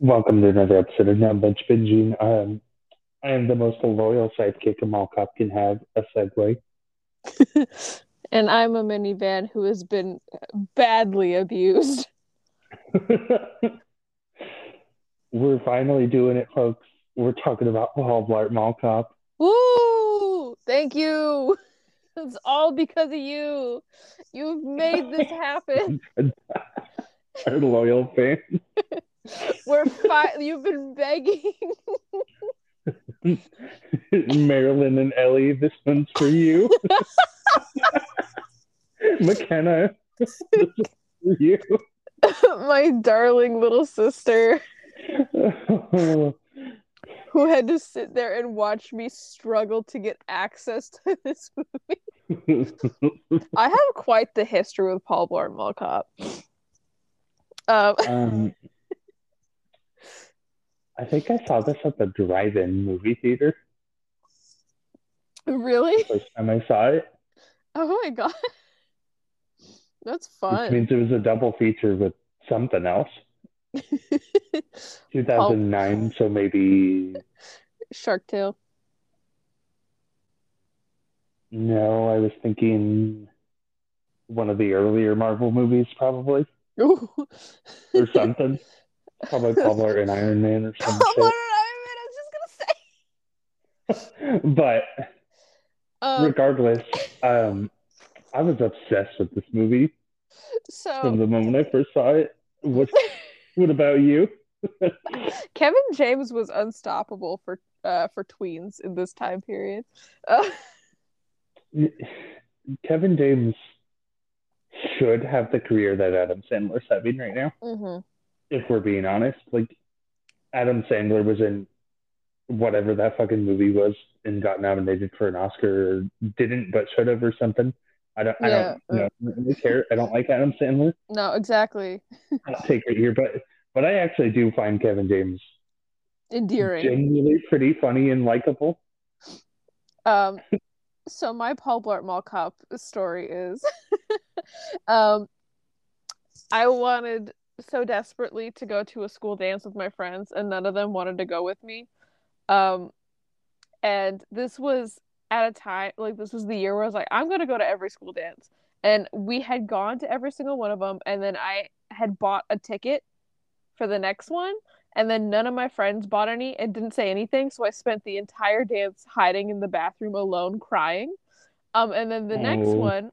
Welcome to another episode of Now Bench Binging. Um, I am the most loyal sidekick a mall cop can have, a Segway. and I'm a minivan who has been badly abused. We're finally doing it, folks. We're talking about Paul Blart Mall Cop. Woo! Thank you. It's all because of you. You've made this happen. Our loyal fan. We're fi- You've been begging. Marilyn and Ellie, this one's for you. McKenna, this is for you. My darling little sister who had to sit there and watch me struggle to get access to this movie. I have quite the history with Paul Blart Mall Cop. Um, um, I think I saw this at the drive-in movie theater. really? First time I saw it, Oh my god. That's which fun. means it was a double feature with something else. 2009, so maybe Shark Tale. No. I was thinking one of the earlier Marvel movies, probably Ooh. or something. Probably Blart and Iron Man or something. Shit. and Iron Man, I was just gonna say. But Um, regardless, um, I was obsessed with this movie so from the moment I first saw it. What What about you? Kevin James was unstoppable for uh for tweens in this time period. Uh, Kevin James should have the career that Adam Sandler's having right now. mhm. If we're being honest, like Adam Sandler was in whatever that fucking movie was and got nominated for an Oscar or didn't but should have or something. I don't. I don't know. really care. I don't like Adam Sandler. No, exactly. I'll take it here, but but I actually do find Kevin James Endearing. genuinely pretty funny and likable. Um, so my Paul Blart Mall Cop story is, um, I wanted so desperately to go to a school dance with my friends, and none of them wanted to go with me. Um, and this was at a time like this was the year where I was like, I'm gonna go to every school dance, and we had gone to every single one of them, and then I had bought a ticket for the next one and then none of my friends bought any and didn't say anything so i spent the entire dance hiding in the bathroom alone crying um and then the next Oh. one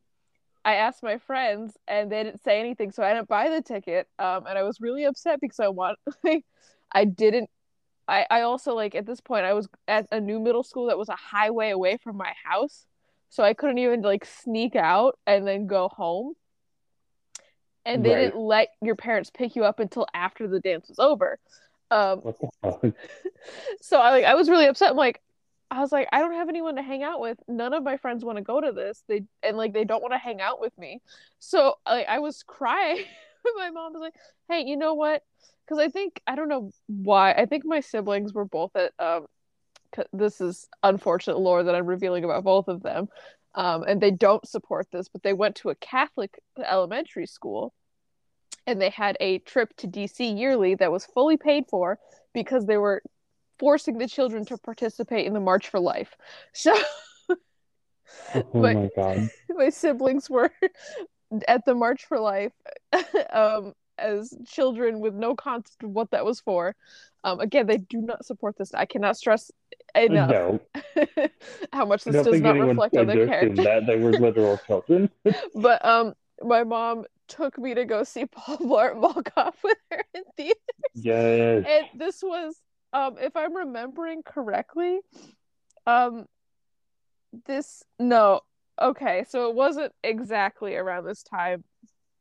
i asked my friends and they didn't say anything so i didn't buy the ticket um and i was really upset because i want, I didn't i i also like at this point i was at a new middle school that was a highway away from my house so i couldn't even like sneak out and then go home and they Right. didn't let your parents pick you up until after the dance was over um What the fuck? so I like I was really upset. I'm like, I was like, I don't have anyone to hang out with. None of my friends want to go to this. They and like they don't want to hang out with me. So like I was crying. my mom was like, Hey, you know what? Because I think I don't know why. I think my siblings were both at um. This is unfortunate lore that I'm revealing about both of them, um, and they don't support this. But they went to a Catholic elementary school, and they had a trip to DC yearly that was fully paid for because they were forcing the children to participate in the March for Life. So Oh my god. my siblings were at the March for Life um, as children with no concept of what that was for. Um, again, they do not support this. I cannot stress enough No, how much this does not reflect on their character. that they were literal children. But um, my mom took me to go see Paul Blart Mall Cop with her in theater. yes. and this was um if i'm remembering correctly um this no okay so it wasn't exactly around this time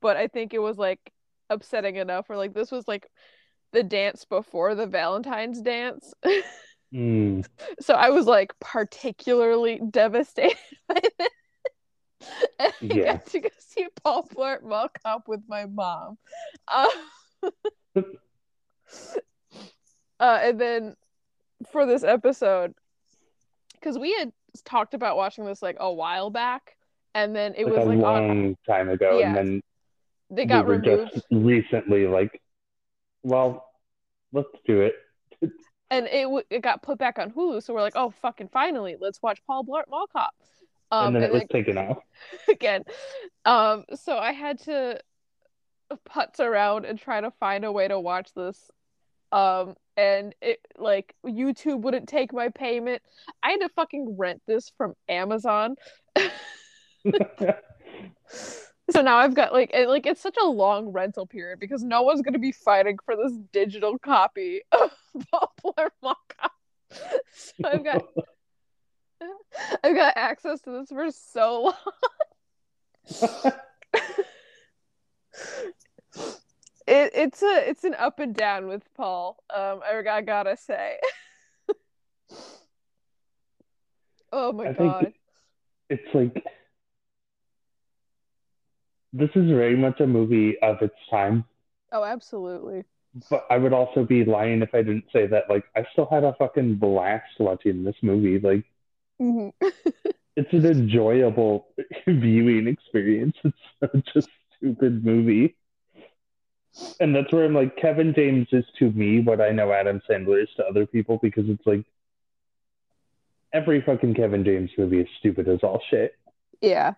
but i think it was like upsetting enough or like this was like the dance before the valentine's dance Mm. so i was like particularly devastated by this and I got to go see Paul Blart Mall Cop with my mom. Uh, uh, and then for this episode, because we had talked about watching this like a while back, and then it like was a like a long time ago, Yeah. and then They got we were removed, just recently like, well, let's do it. and it w- it got put back on Hulu. So we're like, oh fucking finally, let's watch Paul Blart Mall Cop. Um, and then it was then- taken off. again. Um, so I had to putz around and try to find a way to watch this. Um, and it like YouTube wouldn't take my payment. I had to fucking rent this from Amazon. So now I've got like it, like it's such a long rental period because no one's gonna be fighting for this digital copy of Poplar Mockup. So I've got I've got access to this for so long. It, it's a it's an up and down with Paul. Um, I, I gotta say. oh my I god. it's like this is very much a movie of its time. Oh, absolutely. But I would also be lying if I didn't say that like I still had a fucking blast watching this movie. Like hmm it's an enjoyable viewing experience. It's such a stupid movie. And that's where I'm like, Kevin James is to me what I know Adam Sandler is to other people because it's like every fucking Kevin James movie is stupid as all shit. Yeah.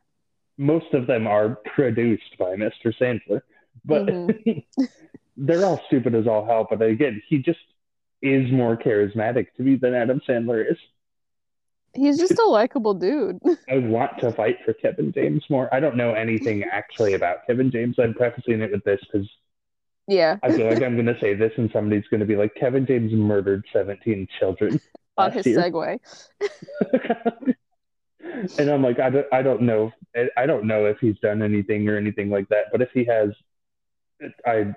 Most of them are produced by Mr. Sandler, but Mhm. they're all stupid as all hell. But again, he just is more charismatic to me than Adam Sandler is. He's just a likable dude. I want to fight for Kevin James more. I don't know anything actually about Kevin James. I'm prefacing it with this because yeah. I feel like I'm going to say this and somebody's going to be like, Kevin James murdered 17 children. On his year." segue. and I'm like, I don't, I don't know. I don't know if he's done anything or anything like that. But if he has, I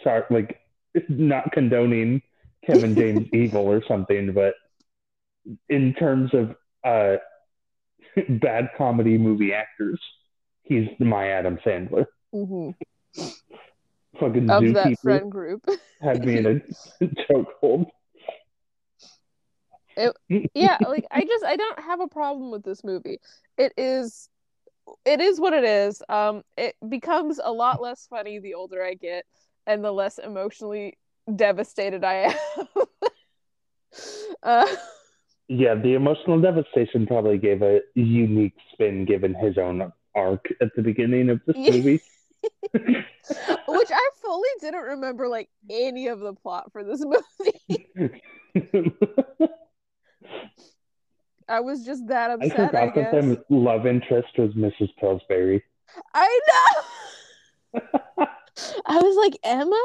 start like not condoning Kevin James evil or something, but in terms of uh, bad comedy movie actors, he's my Adam Sandler. hmm Fucking Of that friend group. had me in a chokehold. yeah, like I just I don't have a problem with this movie. It is it is what it is. Um it becomes a lot less funny the older I get and the less emotionally devastated I am. uh Yeah, the emotional devastation probably gave a unique spin given his own arc at the beginning of this movie. which I fully didn't remember like any of the plot for this movie. I was just that upset, I, guess. the love interest was Mrs. Pillsbury. I know. I was like, Emma,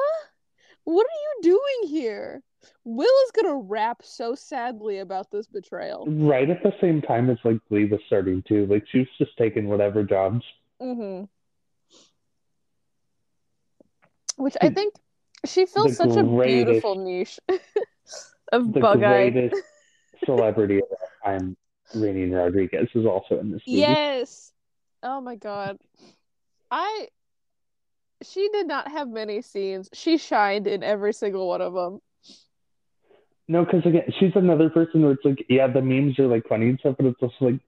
what are you doing here? Will is gonna rap so sadly about this betrayal. right at the same time as like Glee was starting to. Like she was just taking whatever jobs. hmm Which I think she fills such a beautiful niche of The bug-eyed. greatest celebrity of all time, Raini Rodriguez, is also in this movie. Yes. Oh my god. I. She did not have many scenes. She shined in every single one of them. No, because again, she's another person where it's like, yeah, the memes are like funny and stuff, but it's also like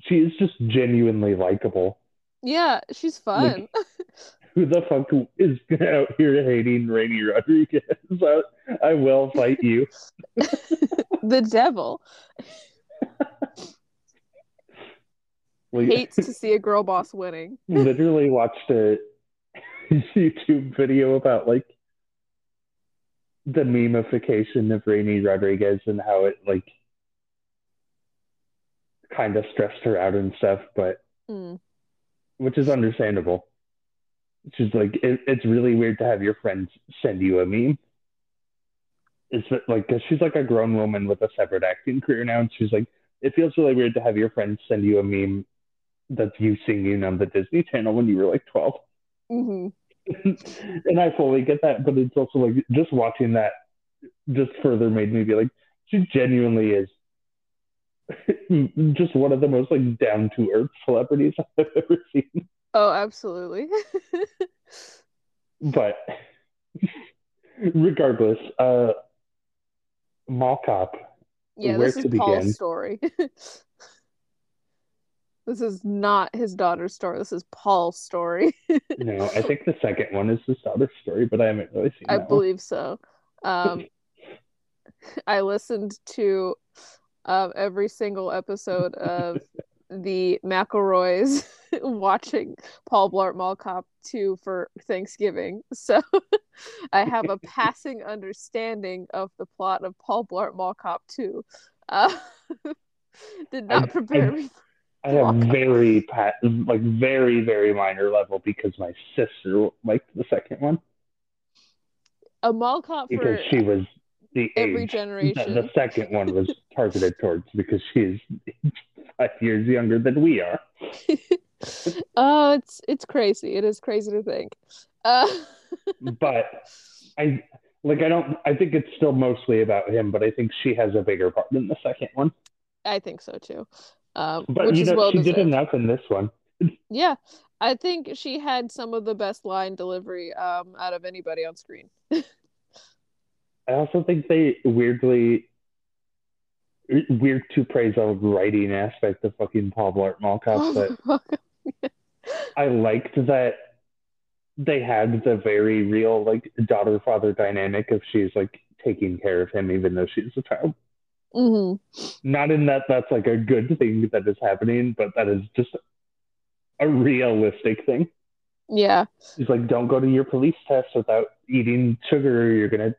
she is just genuinely likable. Yeah, she's fun. Who the fuck is out here hating Raini Rodriguez? I, I will fight you. the devil Like, hates to see a girl boss winning. literally watched a YouTube video about like the memification of Raini Rodriguez and how it like kind of stressed her out and stuff, but Mm. which is understandable. She's like, it, it's really weird to have your friends send you a meme. It's like, cause she's like a grown woman with a separate acting career now, and she's like, it feels really weird to have your friends send you a meme that's you singing on the Disney Channel when you were like 12. hmm and I fully get that, but it's also like just watching that just further made me be like, she genuinely is just one of the most like down to earth celebrities I've ever seen. Oh, absolutely. But regardless, uh, Mall Cop. yeah, Where this is to Paul's begin? story. This is not his daughter's story. This is Paul's story. no, I think the second one is his daughter's story, but I haven't really seen. I believe so. Um, I listened to um, every single episode of the McElroys watching Paul Blart Mall Cop 2 for Thanksgiving. So I have a passing understanding of the plot of Paul Blart Mall Cop 2. Uh, did not I- prepare I- me. I have Welcome. very pat, like very very minor level because my sister liked the second one A mall cop for because she was the every age generation. the second one was targeted towards because she's five years younger than we are. oh, it's it's crazy. It is crazy to think. Uh, But I like I don't I think it's still mostly about him, but I think she has a bigger part in the second one. I think so too. Um, But which you is know well she did enough in this one. Yeah, I think she had some of the best line delivery um, out of anybody on screen. I also think they weirdly weird to praise a writing aspect of fucking Paul Blart Mall Cop, but I liked that they had the very real like daughter father dynamic of she's like taking care of him even though she's a child. Hmm Not in that that's like a good thing that is happening, but that is just a realistic thing. Yeah, He's like, don't go to your police test without eating sugar you're gonna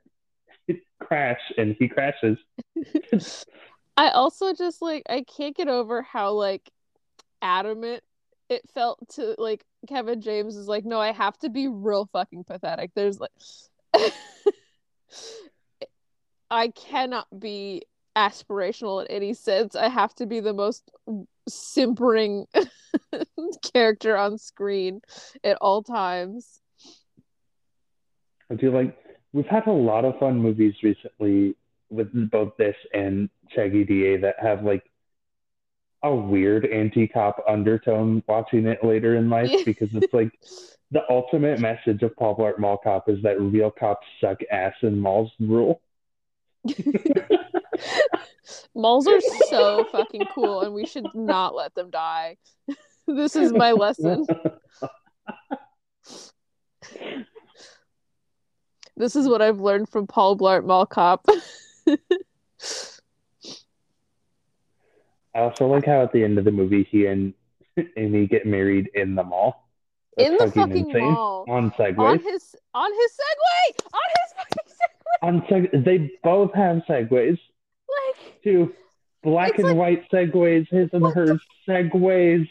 crash, and he crashes. I also just like I can't get over how like adamant it felt to like Kevin James is like, no, I have to be real fucking pathetic. There's like I cannot be aspirational in any sense. I have to be the most simpering character on screen at all times. I do like we've had a lot of fun movies recently with both this and Shaggy DA that have like a weird anti-cop undertone watching it later in life because it's like the ultimate message of Paul Blart Mall Cop is that real cops suck ass and malls rule. Malls are so fucking cool and we should not let them die. this is my lesson. This is what I've learned from Paul Blart Mall Cop. I also like how at the end of the movie he and Amy get married in the mall. That's in the fucking mall. On On his on his Segway! On his fucking Segway! On seg- they both have Segways. Two black It's and like- white Segways, his and the hers Segways.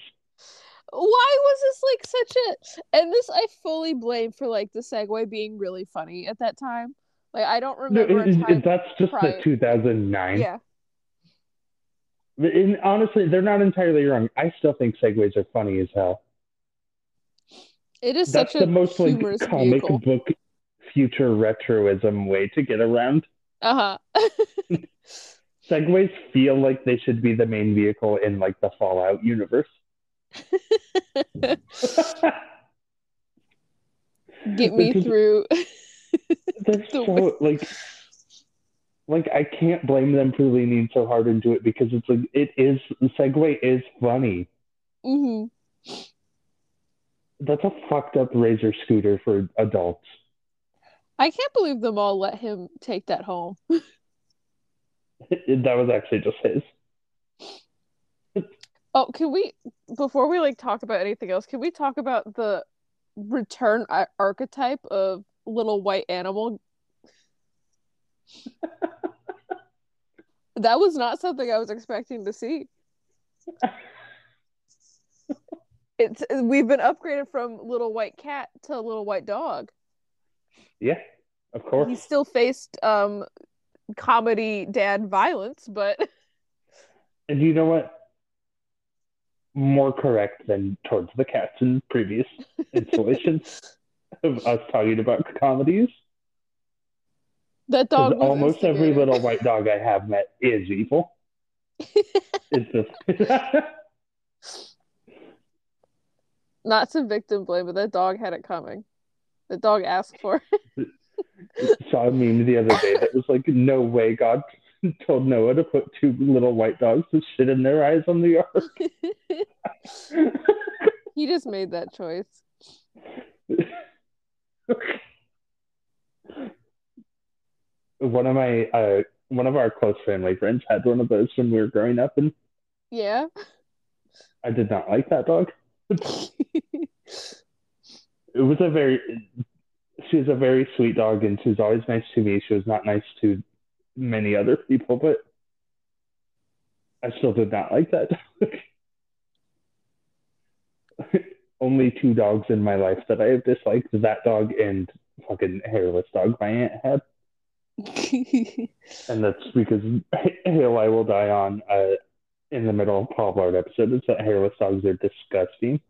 why was this like such a and this I fully blame for like the Segway being really funny at that time. Like I don't No, remember a it- time that's just prior- the 2009. Yeah. And honestly, they're not entirely wrong. I still think Segways are funny as hell. It is That's such the a most like comic vehicle. book future retroism way to get around. Uh-huh. Segways feel like they should be the main vehicle in like the Fallout universe. Get me through. They're The so like like I can't blame them for leaning so hard into it because it's like it is the Segway is funny. hmm That's a fucked up razor scooter for adults. I can't believe them all let him take that home. that was actually just his. Oh, can we before we like talk about anything else, can we talk about the return ar- archetype of little white animal? that was not something I was expecting to see. It's we've been upgraded from little white cat to little white dog. Yeah, of course. He still faced um comedy dad violence, but And you know what? More correct than towards the cats in previous installations of us talking about comedies. That dog almost every little white dog I have met is evil. It's just Not to victim blame, but that dog had it coming. The dog asked for it. Saw a meme the other day that was like, "No way, God told Noah to put two little white dogs to shit in their eyes on the ark. he just made that choice. one of my uh, one of our close family friends had one of those when we were growing up, and Yeah. I did not like that dog. It was a very she was a very sweet dog, and she's always nice to me. She was not nice to many other people, but I still did not like that dog. Only two dogs in my life that I have disliked: that dog and fucking hairless dog my aunt had. and that's because Hill I Will Die On uh, in the middle of Paul Blart episode is that hairless dogs are disgusting.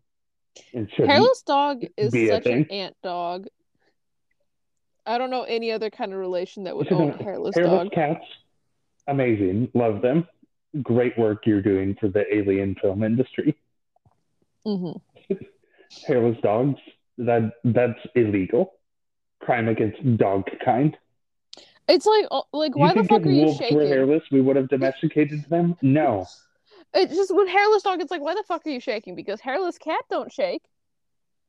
And Hairless dog is such an ant dog. I don't know any other kind of relation that would own a hairless hairless dog. cats, amazing, love them. Great work you're doing for the alien film industry. hmm Hairless dogs, that that's illegal. Crime against dog kind. It's like, oh, like, why the fuck are you shaking? were hairless, we would have domesticated them? No. It's just with hairless dog. It's like, why the fuck are you shaking? Because hairless cat don't shake.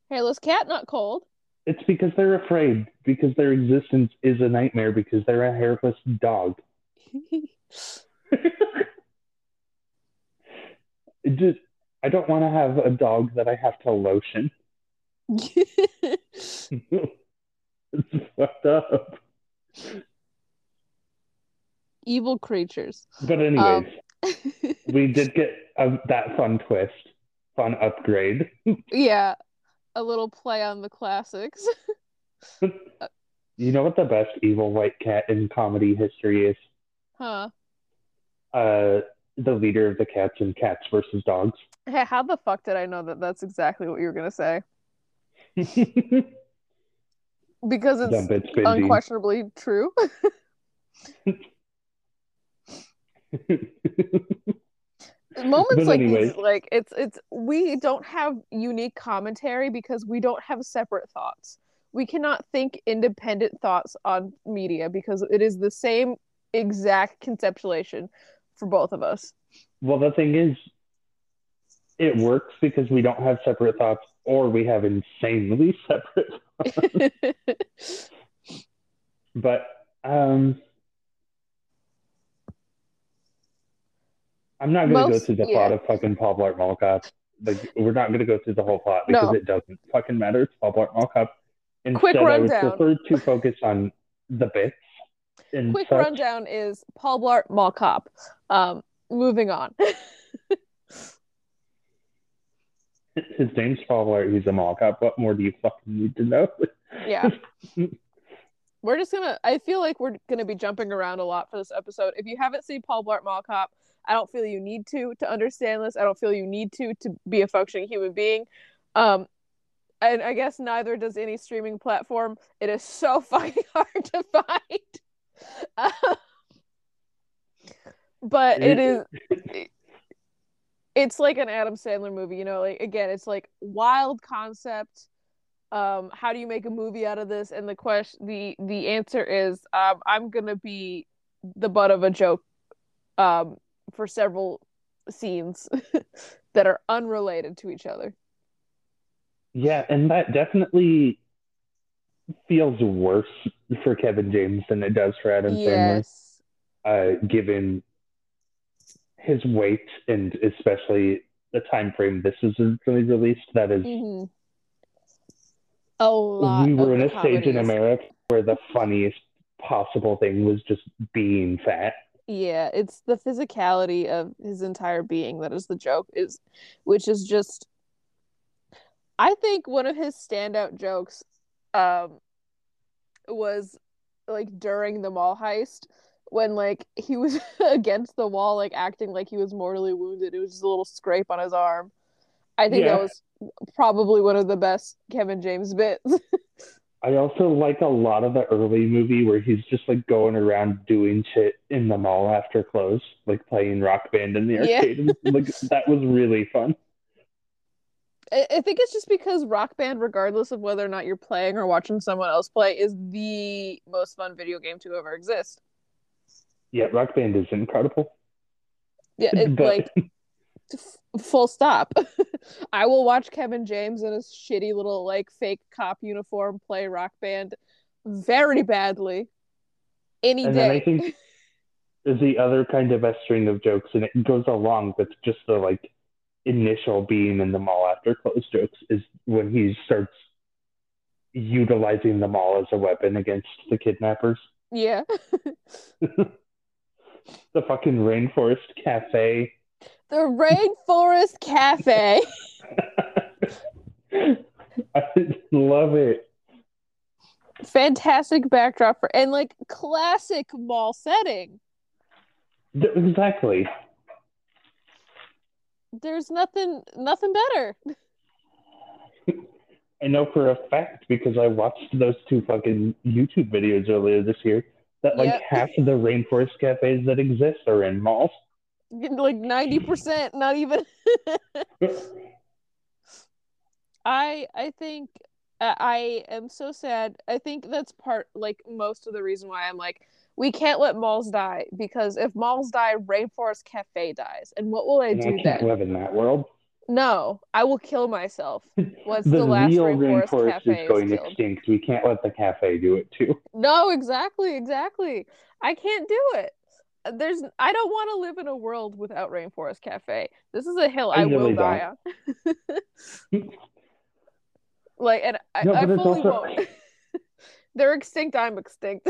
Hairless cat not cold. It's because they're afraid, because their existence is a nightmare, because they're a hairless dog. It just, I don't want to have a dog that I have to lotion. it's fucked up. Evil creatures. But anyways, Um, we did get a, that fun twist, fun upgrade. yeah, a little play on the classics. You know what the best evil white cat in comedy history is? Huh? Uh, the leader of the cats in Cats versus Dogs. Hey, how the fuck did I know that that's exactly what you were gonna say? Because it's Dump unquestionably true. moments like anyways. these like it's it's we don't have unique commentary because we don't have separate thoughts we cannot think independent thoughts on media because it is the same exact conceptualization for both of us Well, the thing is, it works because we don't have separate thoughts, or we have insanely separate. But um, I'm not going to go through the yeah. plot of fucking Paul Blart Mall Cop. Like, we're not going to go through the whole plot because No. it doesn't fucking matter. It's Paul Blart Mall Cop. Instead, Quick I would rundown. prefer to focus on the bits. Quick such. rundown is paul blart mall cop um moving on His name's Paul Blart. He's a mall cop. What more do you fucking need to know? yeah we're just gonna i feel like we're gonna be jumping around a lot for this episode if you haven't seen paul blart mall cop i don't feel you need to to understand this. I don't feel you need to to be a functioning human being. Um and i guess neither does any streaming platform. It is so fucking hard to find. But it is it's like an adam sandler movie you know like again it's like wild concept. Um how do you make a movie out of this? And the question the the answer is um i'm gonna be the butt of a joke um for several scenes that are unrelated to each other Yeah, and that definitely feels worse for Kevin James than it does for Adam Sandler, yes uh, given his weight and especially the time frame this was originally released. That is, Mhm. a lot we were in a stage in America where the funniest possible thing was just being fat. Yeah it's the physicality of his entire being that is the joke is which is just i think one of his standout jokes um was like during the mall heist when like he was against the wall like acting like he was mortally wounded. It was just a little scrape on his arm. I think Yeah. that was probably one of the best kevin james bits I also like a lot of the early movie where he's just like going around doing shit in the mall after close, like playing rock band in the arcade. And, like that was really fun. I, I think it's just because Rock Band, regardless of whether or not you're playing or watching someone else play, is the most fun video game to ever exist. Yeah, Rock Band is incredible. Yeah, it, But- like f- full stop. I will watch Kevin James in his shitty little like fake cop uniform play rock band very badly any day. And then I think there's the other kind of a string of jokes, and it goes along with just the like initial being in the mall after close jokes is when he starts utilizing the mall as a weapon against the kidnappers. yeah. The fucking rainforest cafe. The Rainforest Cafe. I love it. Fantastic backdrop for and like classic mall setting. Exactly. There's nothing nothing better. I know for a fact because I watched those two fucking YouTube videos earlier this year that like Yep. half of the rainforest cafes that exist are in malls. Like 90%, not even I I think I am so sad. I think that's part like most of the reason why I'm like we can't let malls die because if malls die, Rainforest Cafe dies, and what will I And I do can't then? live in that world. No, I will kill myself. Once the, the, last real Rainforest, rainforest Cafe is going killed. extinct. We can't let the cafe do it too. No, exactly, exactly. I can't do it. There's I don't want to live in a world without Rainforest Cafe. This is a hill I I, will really die on. like and I, No, I fully also- won't. They're extinct, I'm extinct.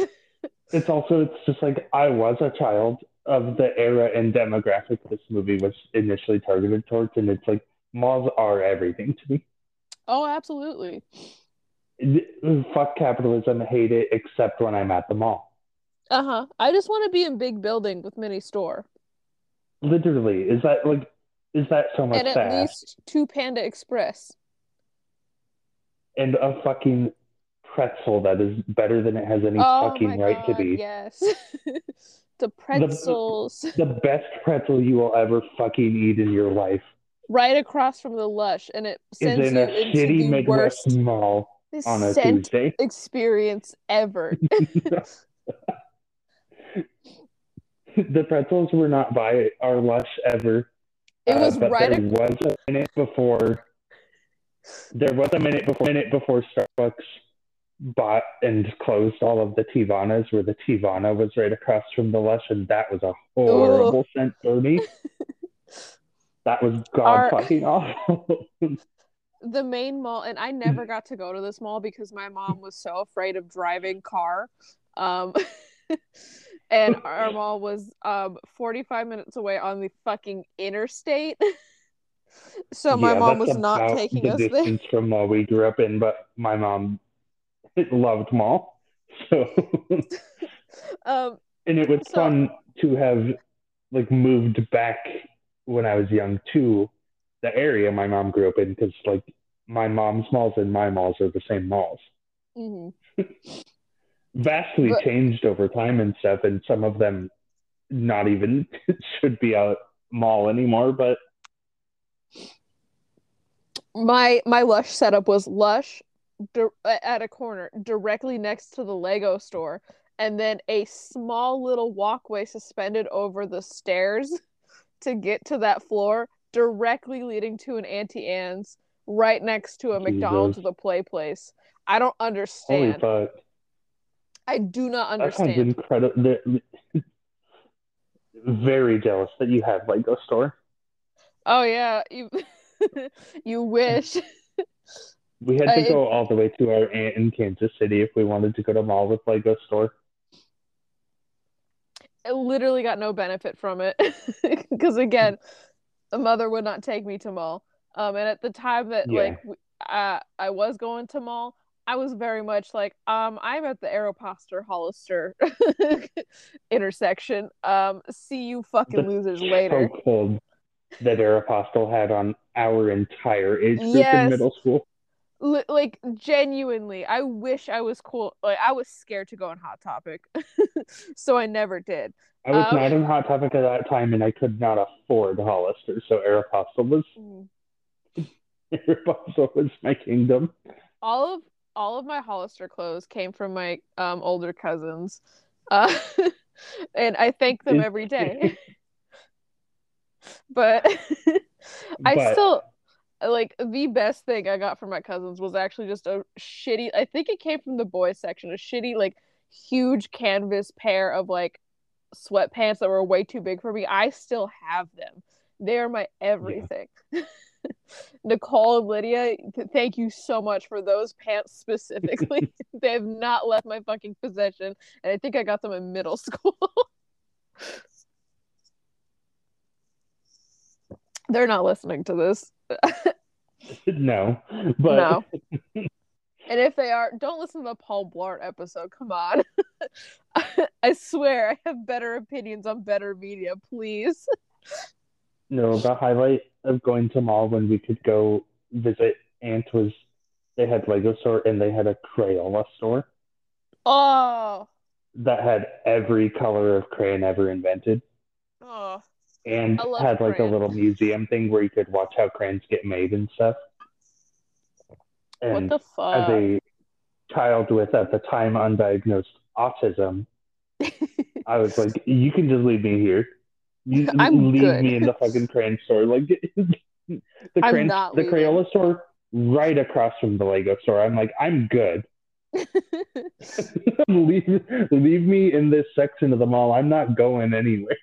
It's also it's just like I was a child of the era and demographic this movie was initially targeted towards, and it's like malls are everything to me. oh, absolutely. Fuck capitalism, hate it, except when I'm at the mall. Uh-huh. I just want to be in big building with mini store. Literally, is that like, is that so much And at fast? least two Panda Express. And a fucking pretzel that is better than it has any Oh fucking right to be. yes. the pretzels The best pretzel you will ever fucking eat in your life right across from the Lush, and it sends in you a into shitty the worst mall on a Tuesday. experience ever. the pretzels were not by our Lush ever. It uh, was but right there ac- was a minute before. There was a minute before minute before Starbucks bought and closed all of the Teavanas, where the Teavana was right across from the Lush, and that was a horrible scent for me. That was god Our- fucking awful. the main mall, and I never got to go to this mall because my mom was so afraid of driving car. Um, and our mall was um 45 minutes away on the fucking interstate. so my Yeah, mom was not taking the us there. distance from mall we grew up in, but my mom loved mall. So Um, and it was So- fun to have like moved back when I was young to the area my mom grew up in because like my mom's malls and my malls are the same malls. mhm. Vastly But- changed over time and stuff, and some of them not even should be a mall anymore. But my my lush setup was lush di- at a corner directly next to the lego store and then a small little walkway suspended over the stairs to get to that floor directly leading to an auntie anne's right next to a Jesus. mcdonald's with a play place i don't understand i do not that sounds understand incredible. Very jealous that you have Lego store. oh yeah you you wish We had Uh, to it- go all the way to our aunt in Kansas City if we wanted to go to mall with Lego store. I literally got no benefit from it because again the mother would not take me to mall um and at the time that Yeah. like uh, i was going to mall i was very much like um i'm at the aeropostale hollister intersection um see you fucking losers later So cold that Aeropostale had on our entire age group Yes. in middle school. Li- like genuinely i wish i was cool like i was scared to go on hot topic so i never did I was Um, not in Hot Topic at that time, and I could not afford Hollister, so Aeropostale was Mm. Aeropostale was my kingdom. all of all of my Hollister clothes came from my um older cousins. Uh and I thank them every day. but I But- still like the best thing I got from my cousins was actually just a shitty I think it came from the boys section, a shitty like huge canvas pair of like sweatpants that were way too big for me. I still have them. They're my everything. Nicole and Lydia, th- thank you so much for those pants specifically. they have not left my fucking possession, and I think I got them in middle school. They're not listening to this. no, but no. And if they are, don't listen to the Paul Blart episode. Come on. I swear I have better opinions on better media, please. no, the highlight of going to mall when we could go visit Aunt was they had Lego store and they had a Crayola store Oh. that had every color of crayon ever invented Oh. and had like a little museum thing where you could watch how crayons get made and stuff. What And the as fuck? a child with at the time undiagnosed autism, I was like, you can just leave me here. You I'm leave good. me in the fucking crayon store. Like the I'm crayon, the leaving. Crayola store right across from the Lego store. I'm like, I'm good. leave, leave me in this section of the mall. I'm not going anywhere.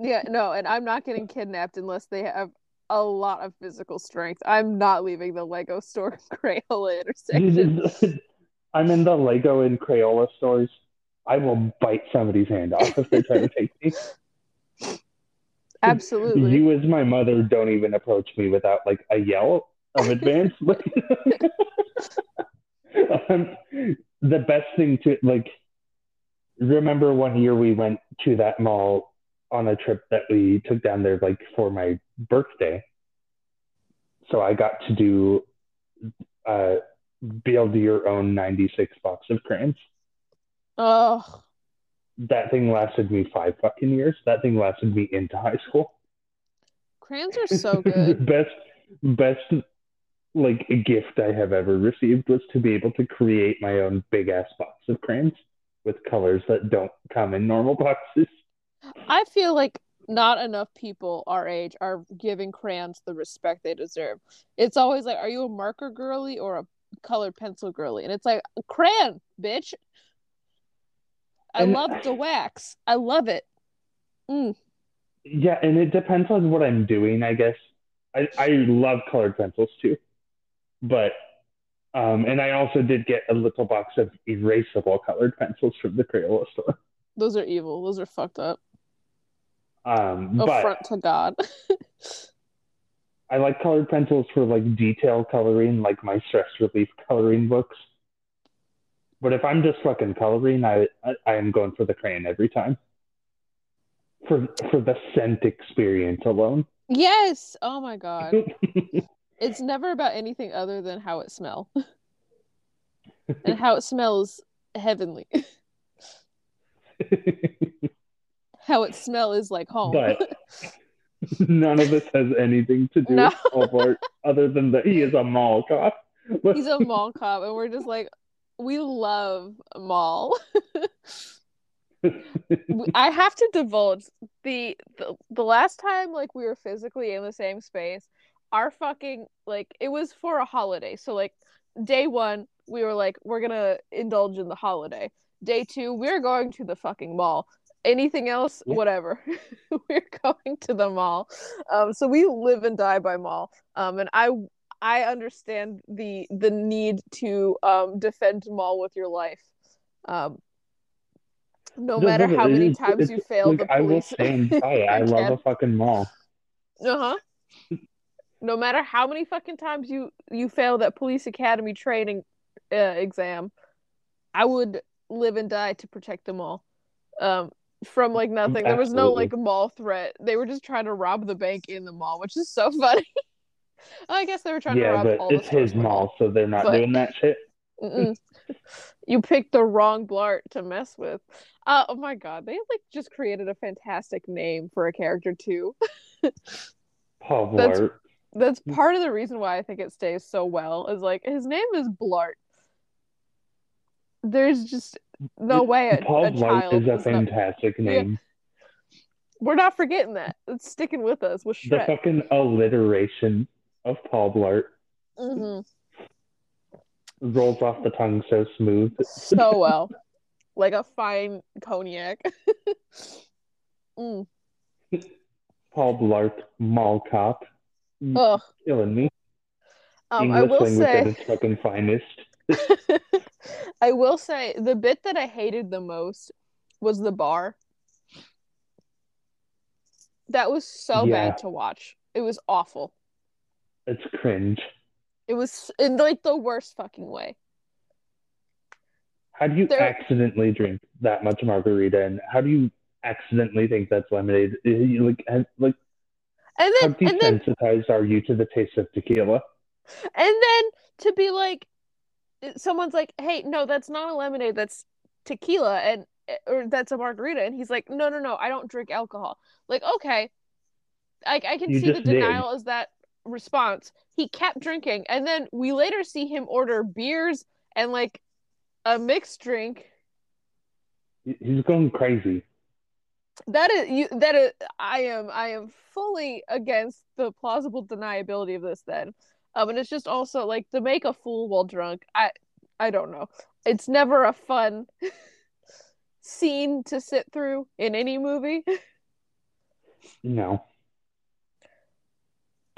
yeah, no, and I'm not getting kidnapped unless they have a lot of physical strength. I'm not leaving the Lego store Crayola intersection. I'm in the Lego and Crayola stores. I will bite somebody's hand off if they try to take me. Absolutely. You, as my mother, don't even approach me without like a yell of advance. um, the best thing to like. Remember one year we went to that mall on a trip that we took down there like for my birthday. So I got to do uh, build your own 96 box of crayons. Oh, That thing lasted me five fucking years. That thing lasted me into high school. crayons are so the good. best best like gift I have ever received was to be able to create my own big ass box of crayons with colors that don't come in normal boxes. I feel like not enough people our age are giving crayons the respect they deserve. It's always like, are you a marker girly or a colored pencil girly? And it's like, crayon, bitch. I And- love the wax. I love it. Mm. Yeah, and it depends on what I'm doing, I guess. I, I love colored pencils too. But um and I also did get a little box of erasable colored pencils from the Crayola store. Those are evil. Those are fucked up. Um but Affront to God. I like colored pencils for like detail coloring, like my stress relief coloring books. But if I'm just fucking coloring, I I, I am going for the crayon every time. For for the scent experience alone. yes. Oh my God. It's never about anything other than how it smells. and how it smells heavenly. How it smell is like home. but none of this has anything to do No. with other than that he is a mall cop. He's a mall cop, and we're just like, we love mall. I have to divulge the, the the last time like we were physically in the same space, our fucking like it was for a holiday. So like day one, we were like, we're gonna indulge in the holiday. Day two, we're going to the fucking mall. Anything else, Yeah. whatever. we're going to the mall. Um, so we live and die by mall. Um, and I I understand the the need to um defend mall with your life. Um, no No, matter no, how many times it's- you fail like, the I will stand by. I love a fucking mall. Uh huh. No matter how many fucking times you you fail that police academy training uh, exam, I would live and die to protect them all. Um, from like nothing. There was no like mall threat. They were just trying to rob the bank in the mall, which is so funny. I guess they were trying to Yeah, rob but it's his mall, so they're not But- doing that shit. You picked the wrong Blart to mess with. Uh, oh my god, they like just created a fantastic name for a character too. Paul That's- Blart. That's part of the reason why I think it stays so well. Is like his name is Blart. There's just no way a, Paul a Blart child is a was not- fantastic name. we're not forgetting that it's sticking with us with The fucking alliteration of Paul Blart hmm rolls off the tongue so smooth. so well like a fine cognac mm. Paul Blart, Mall Cop. Ugh. Killing me. Um, I will say its fucking finest. I will say the bit that I hated the most was the bar. That was so Yeah. bad to watch. It was awful. It's cringe. It was in like the worst fucking way. How do you There- accidentally drink that much margarita, and how do you accidentally think that's lemonade? You- Like, and- like, And how then and then desensitized are you to the taste of tequila? and then to be like someone's like, "Hey, no, that's not a lemonade. That's tequila and eh, or that's a margarita." And he's like, "No, no, no. I don't drink alcohol." Like, okay. I I can You see the just did. denial as that response. He kept drinking and then we later see him order beers and like a mixed drink. He's going crazy. That is you that is I am I am fully against the plausible deniability of this then. Um and it's just also like to make a fool while drunk. I I don't know. It's never a fun scene to sit through in any movie, No.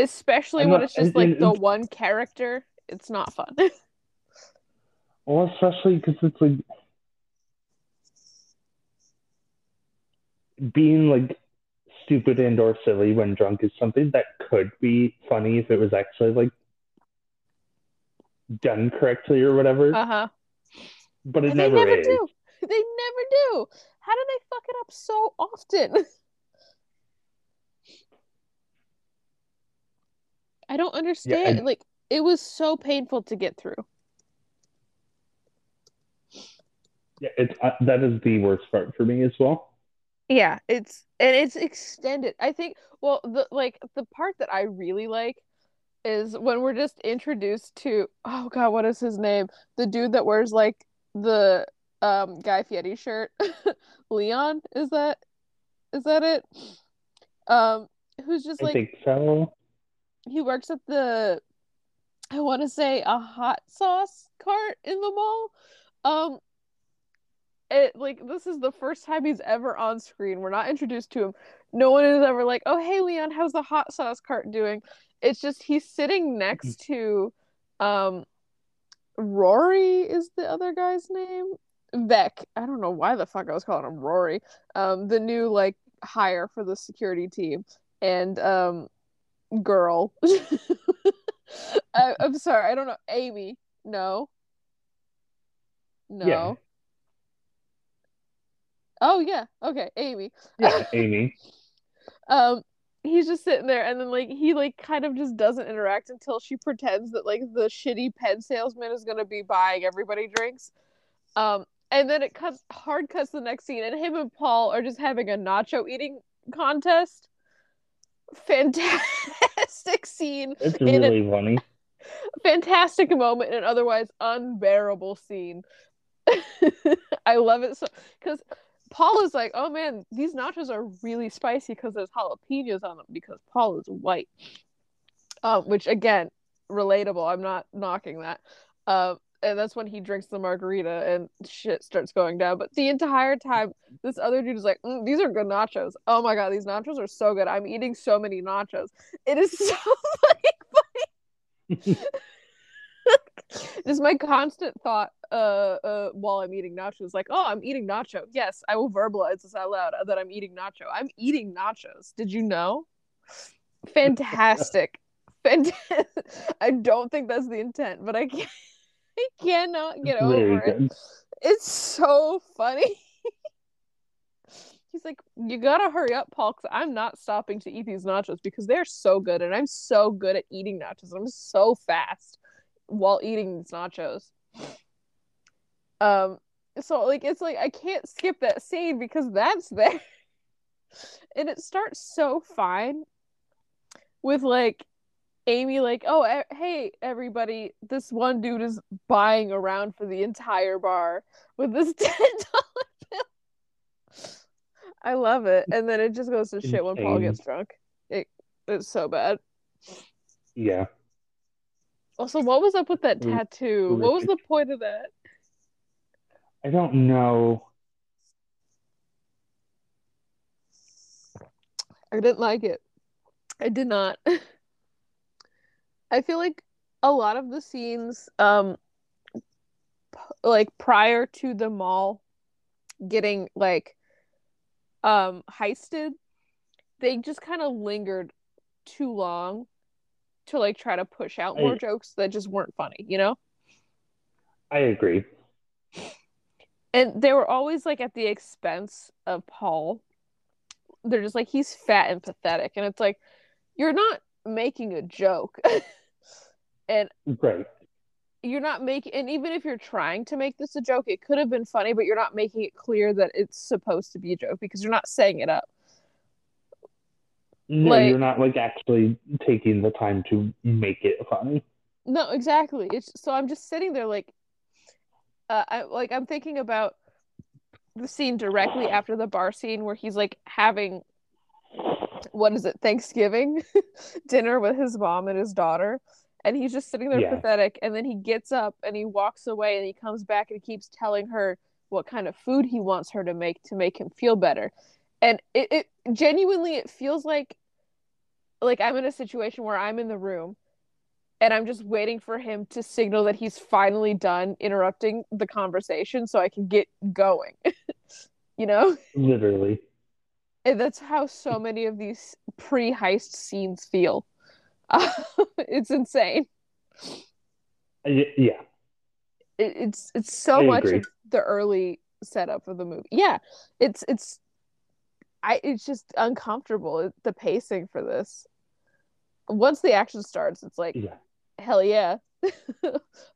Especially I'm when it's just and- like and- the one character. It's not fun. Well, especially because it's like being like stupid and or silly when drunk is something that could be funny if it was actually like done correctly or whatever, Uh-huh. but it And they never, never is. do. They never do. How do they fuck it up so often? I don't understand. like it was so painful to get through. Yeah, it's uh, that is the worst part for me as well. Yeah, it's and it's extended. I think well the like the part that I really like is when we're just introduced to oh god, what is his name? The dude that wears like the um Guy Fieri shirt. Leon, is that is that it? Um who's just like? I like think so. He works at the I want to say a hot sauce cart in the mall. Um it like this is the first time he's ever on screen. We're not introduced to him. No one is ever like, "Oh, hey Leon, how's the hot sauce cart doing?" It's just he's sitting next to um Rory is the other guy's name. Veck. I don't know why the fuck I was calling him Rory. Um the new like hire for the security team. And um girl. I, I'm sorry, I don't know. Amy. No. No. Yeah. Oh yeah. Okay, Amy. Yeah, Amy. Um he's just sitting there and then like he like kind of just doesn't interact until she pretends that like the shitty pen salesman is going to be buying everybody drinks. Um and then it cuts hard cuts the next scene and him and Paul are just having a nacho eating contest. Fantastic scene It's In a- really funny. fantastic moment and otherwise unbearable scene. I love it so because Paul is like, oh man, these nachos are really spicy because there's jalapenos on them because Paul is white. Um, which again, relatable. I'm not knocking that. Um, and that's when he drinks the margarita and shit starts going down. But the entire time, this other dude is like, "Mm, these are good nachos. Oh my god, these nachos are so good. I'm eating so many nachos. It is so funny this is my constant thought uh, uh while I'm eating nachos. Like, oh, I'm eating nacho. Yes, I will verbalize this out loud that I'm eating nacho. I'm eating nachos. Did you know? Fantastic. Fantastic. I don't think that's the intent, but I can't I cannot get over it. good. It's so funny. He's like, you gotta hurry up, Paul, because I'm not stopping to eat these nachos because they're so good, and I'm so good at eating nachos. I'm so fast while eating these nachos. Um, so like it's like I can't skip that scene because that's there, and it starts so fine with like Amy like, "Oh, e- hey everybody, this one dude is buying around for the entire bar with this ten dollar bill." I love it, and then it just goes to shit when Paul gets drunk. It it's so bad. Yeah. Also, what was up with that tattoo? What was the point of that? I don't know. I didn't like it. I did not. I feel like a lot of the scenes, um, p- like prior to the mall getting like um heisted, they just kind of lingered too long to like try to push out more I- jokes that just weren't funny, you know? I agree. And they were always like at the expense of Paul. They're just like he's fat and pathetic, and it's like you're not making a joke. and Right. you're not making and even if you're trying to make this a joke it could have been funny but you're not making it clear that it's supposed to be a joke because you're not saying it up No, Like- you're not like actually taking the time to make it funny. no exactly it's so i'm just sitting there like uh I, like i'm thinking about the scene directly after the bar scene where he's like having what is it thanksgiving dinner with his mom and his daughter and he's just sitting there Yeah. pathetic and then he gets up and he walks away and he comes back and he keeps telling her what kind of food he wants her to make to make him feel better and it, it genuinely it feels like like i'm in a situation where i'm in the room and i'm just waiting for him to signal that he's finally done interrupting the conversation so i can get going you know Literally. and that's how so many of these pre-heist scenes feel it's insane yeah. it, it's it's so I much agree. of the early setup of the movie. Yeah, it's it's I it's just uncomfortable it- the pacing for this. Once the action starts, it's like Yeah. hell yeah,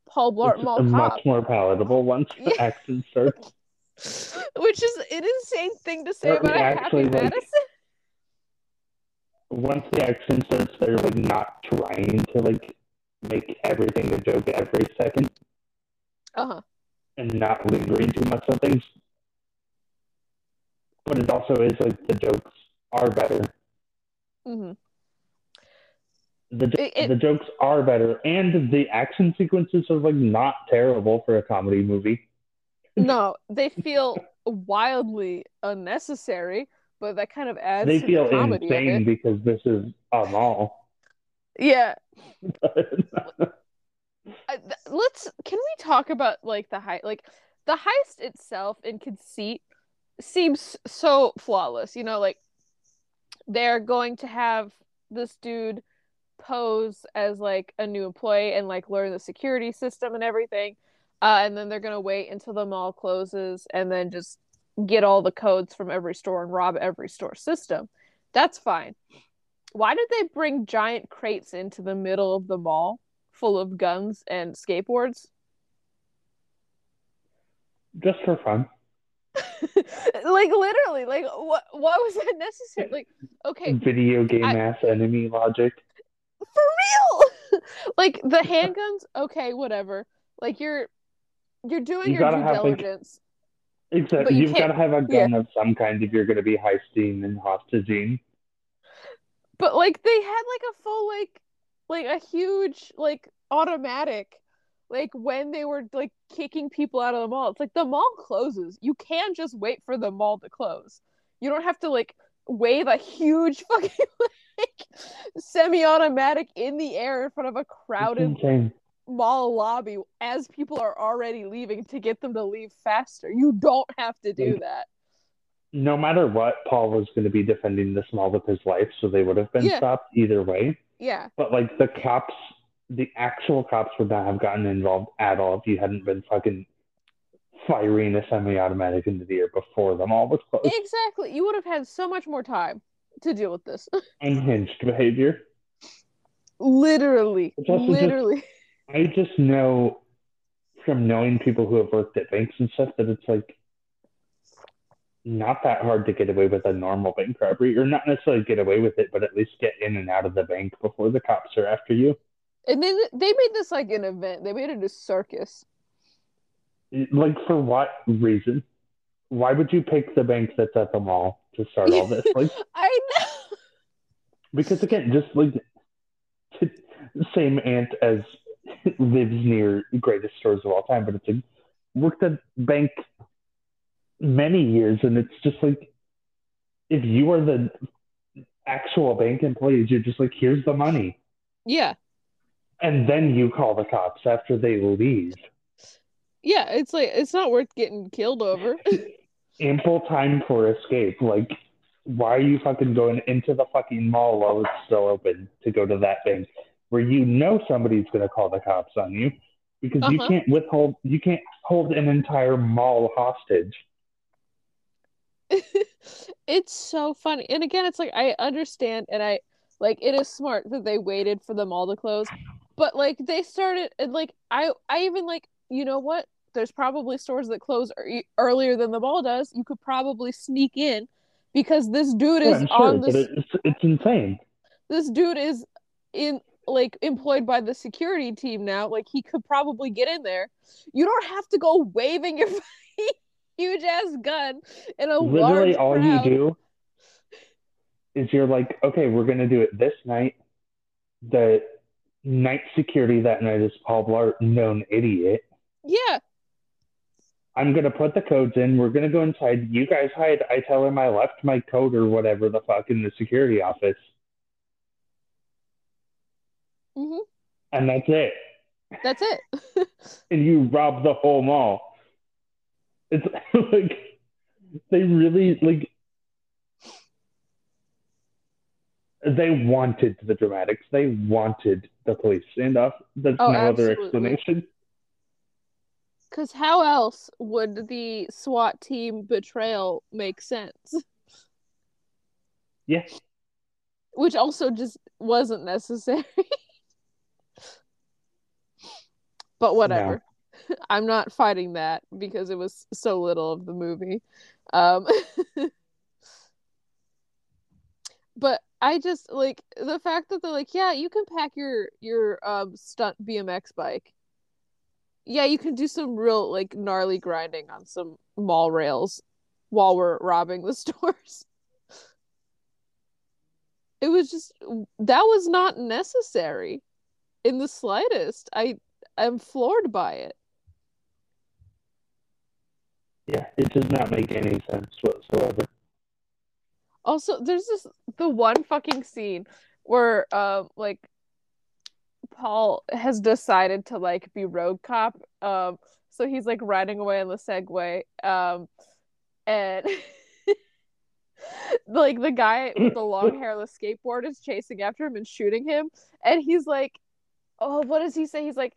Paul Blart Mall much more palatable once the Yeah. action starts. which is an insane thing to say Or about a Happy actually, like-. Once the action starts, they're like not trying to like make everything a joke every second Uh huh. and not lingering too much on things. But it also is like the jokes are better. Mm-hmm. The jo- It- it- the jokes are better, and the action sequences are like not terrible for a comedy movie. No, they feel wildly unnecessary, but that kind of adds they to feel the comedy insane because this is a mall. Yeah, let's can we talk about like the heist like the heist itself in conceit seems so flawless you know like they're going to have this dude pose as like a new employee and like learn the security system and everything uh, and then they're gonna wait until the mall closes and then just get all the codes from every store and rob every store system that's fine why did they bring giant crates into the middle of the mall full of guns and skateboards. Just for fun. like literally, like what what was that necessary? Like, okay, Video game I- ass enemy logic. for real. like the handguns, okay, whatever. Like you're you're doing You your due have, like, diligence. Exactly. You You've got to have a gun of some kind if you're going to be heisting and hostaging. But like they had like a full like like a huge like automatic like when they were like kicking people out of the mall. It's like the mall closes. You can just wait for the mall to close. You don't have to like wave a huge fucking like semi-automatic in the air in front of a crowded. Mall lobby as people are already leaving to get them to leave faster. You don't have to do that. No matter what, Paul was going to be defending this mall with his life, so they would have been Yeah. stopped either way. Yeah. But like the cops, the actual cops would not have gotten involved at all if you hadn't been fucking firing a semi-automatic into the air before the mall was closed. Exactly. You would have had so much more time to deal with this. Unhinged behavior. literally. Also just- Literally. I just know from knowing people who have worked at banks and stuff that it's like not that hard to get away with a normal bank robbery, or not necessarily get away with it, but at least get in and out of the bank before the cops are after you. And then they made this like an event. They made it a circus. Like for what reason? Why would you pick the bank that's at the mall to start all this? Like I know. because again, just like same aunt as lives near greatest stores of all time, but it's a worked at bank many years, and it's just like if you are the actual bank employees, you're just like, here's the money, Yeah. and then you call the cops after they leave. Yeah, it's like it's not worth getting killed over. Ample time for escape. Like, why are you fucking going into the fucking mall while it's still open to go to that bank where you know somebody's gonna call the cops on you because you Uh-huh. can't withhold, you can't hold an entire mall hostage. it's so funny. And again, it's like I understand and I like it is smart that they waited for the mall to close. But like they started and like I I even like you know what? There's probably stores that close ear- earlier than the mall does. You could probably sneak in because this dude is I'm sure, on this it's it's insane. this dude is in like employed by the security team now. Like he could probably get in there. You don't have to go waving your huge ass gun in a Literally, all crowd. you do is you're like, okay, we're gonna do it this night. The night security that night is Paul Blart, known idiot. Yeah, I'm gonna put the codes in. We're gonna go inside. You guys hide. I tell him I left my code or whatever the fuck in the security office, hmm and that's it. that's it. And you rob the whole mall. It's like they really like they wanted the dramatics. They wanted the police standoff. There's Oh, no other explanation. Because how else would the SWAT team betrayal make sense? Yes. Which also just wasn't necessary. but whatever. I'm not fighting that because it was so little of the movie. Um, but I just like the fact that they're like, yeah, you can pack your your um stunt BMX bike. Yeah, you can do some real like gnarly grinding on some mall rails while we're robbing the stores. It was just that was not necessary in the slightest. I am floored by it. Yeah, it does not make any sense whatsoever. Also, there's this the one fucking scene where um like Paul has decided to like be road cop. Um so he's like riding away on the Segway. Um and like the guy with the long hairless skateboard is chasing after him and shooting him and he's like oh what does he say he's like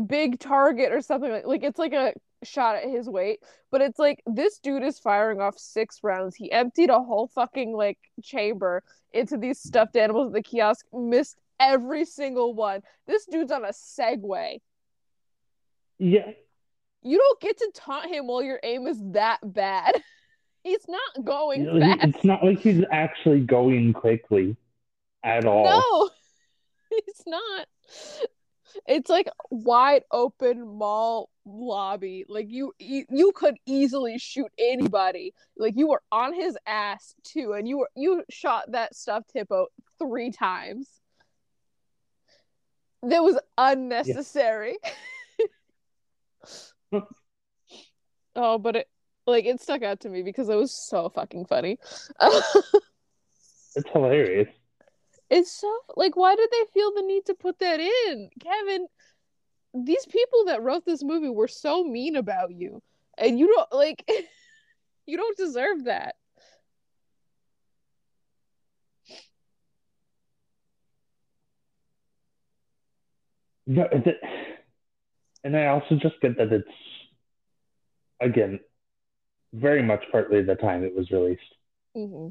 big target or something like like it's like a shot at his weight but it's like this dude is firing off six rounds. He emptied a whole fucking like chamber into these stuffed animals at the kiosk missed every single one. This dude's on a segway. Yeah, you don't get to taunt him while your aim is that bad. He's not going he- fast. it's not like he's actually going quickly at all. No, it's not. It's like wide open mall lobby. Like you, you, you could easily shoot anybody. Like you were on his ass too, and you were you shot that stuffed hippo three times. That was unnecessary. oh, but it like it stuck out to me because it was so fucking funny. It's hilarious. It's so like why did they feel the need to put that in? Kevin, these people that wrote this movie were so mean about you. And you don't like you don't deserve that. No, it, and I also just get that it's again very much partly the time it was released. hmm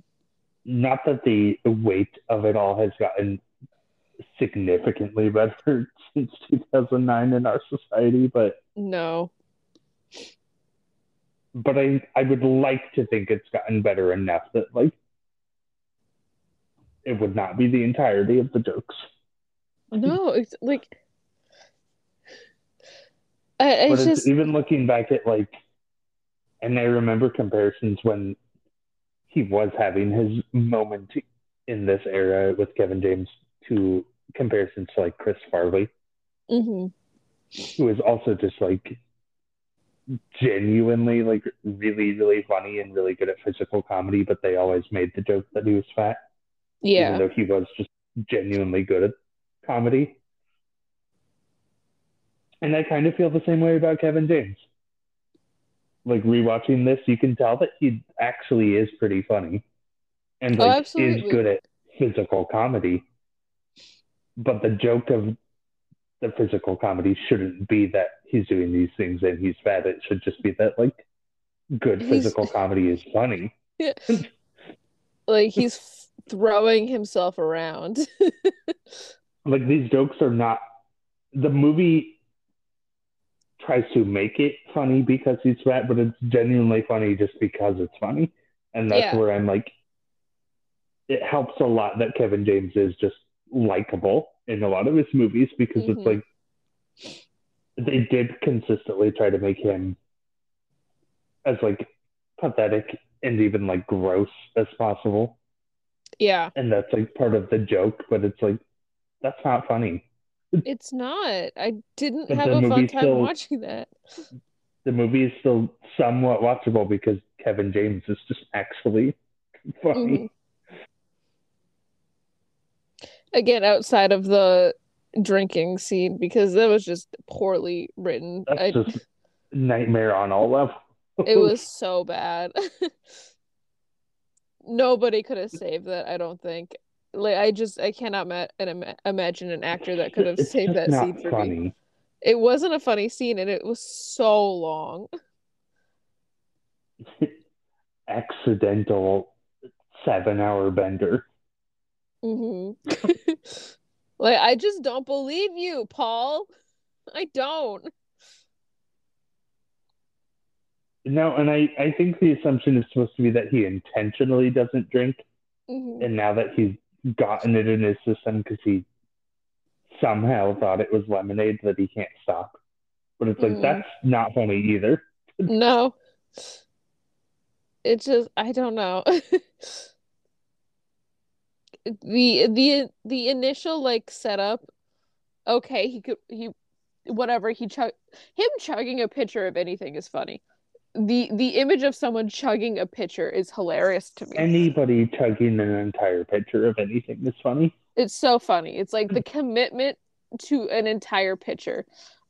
Not that the weight of it all has gotten significantly better since 2009 in our society, but No. but I I would like to think it's gotten better enough that like it would not be the entirety of the jokes. No, it's like I, but it's it's just even looking back at like, and I remember comparisons when he was having his moment in this era with Kevin James to comparisons to like Chris Farley, mhm. who is also just like genuinely like really really funny and really good at physical comedy, but they always made the joke that he was fat, Yeah, even though he was just genuinely good at comedy. And I kind of feel the same way about Kevin James. Like rewatching this, you can tell that he actually is pretty funny and Oh, like is good at physical comedy. But the joke of the physical comedy shouldn't be that he's doing these things and he's fat. It should just be that like good He's- physical comedy is funny. Like he's throwing himself around. Like these jokes are not the movie tries to make it funny because he's fat, but it's genuinely funny just because it's funny. And that's Yeah. where I'm like it helps a lot that Kevin James is just likable in a lot of his movies because Mhm. it's like they did consistently try to make him as like pathetic and even like gross as possible. yeah. And that's like part of the joke, but it's like that's not funny. It's not. I didn't have a fun time still- watching that. the movie is still somewhat watchable because Kevin James is just actually funny. Mhm. Again, outside of the drinking scene, because that was just poorly written. That's I, just nightmare on all levels. it was so bad. Nobody could have saved that, I don't think. Like I just I cannot ma- an ima- imagine an actor that could have It's saved that scene for me. It wasn't a funny scene and it was so long. Accidental seven hour bender. hmm like I just don't believe you, Paul. I don't. No, and I, I think the assumption is supposed to be that he intentionally doesn't drink, Mhm. and now that he's gotten it in his system because he somehow thought it was lemonade that he can't stop. But it's like Mhm. that's not funny either. No. It just I don't know. the the the initial like setup, okay, he could he whatever he chug him chugging a pitcher of anything is funny. The the image of someone chugging a pitcher is hilarious to me. Anybody chugging an entire pitcher of anything is funny. It's so funny. It's like the commitment to an entire pitcher,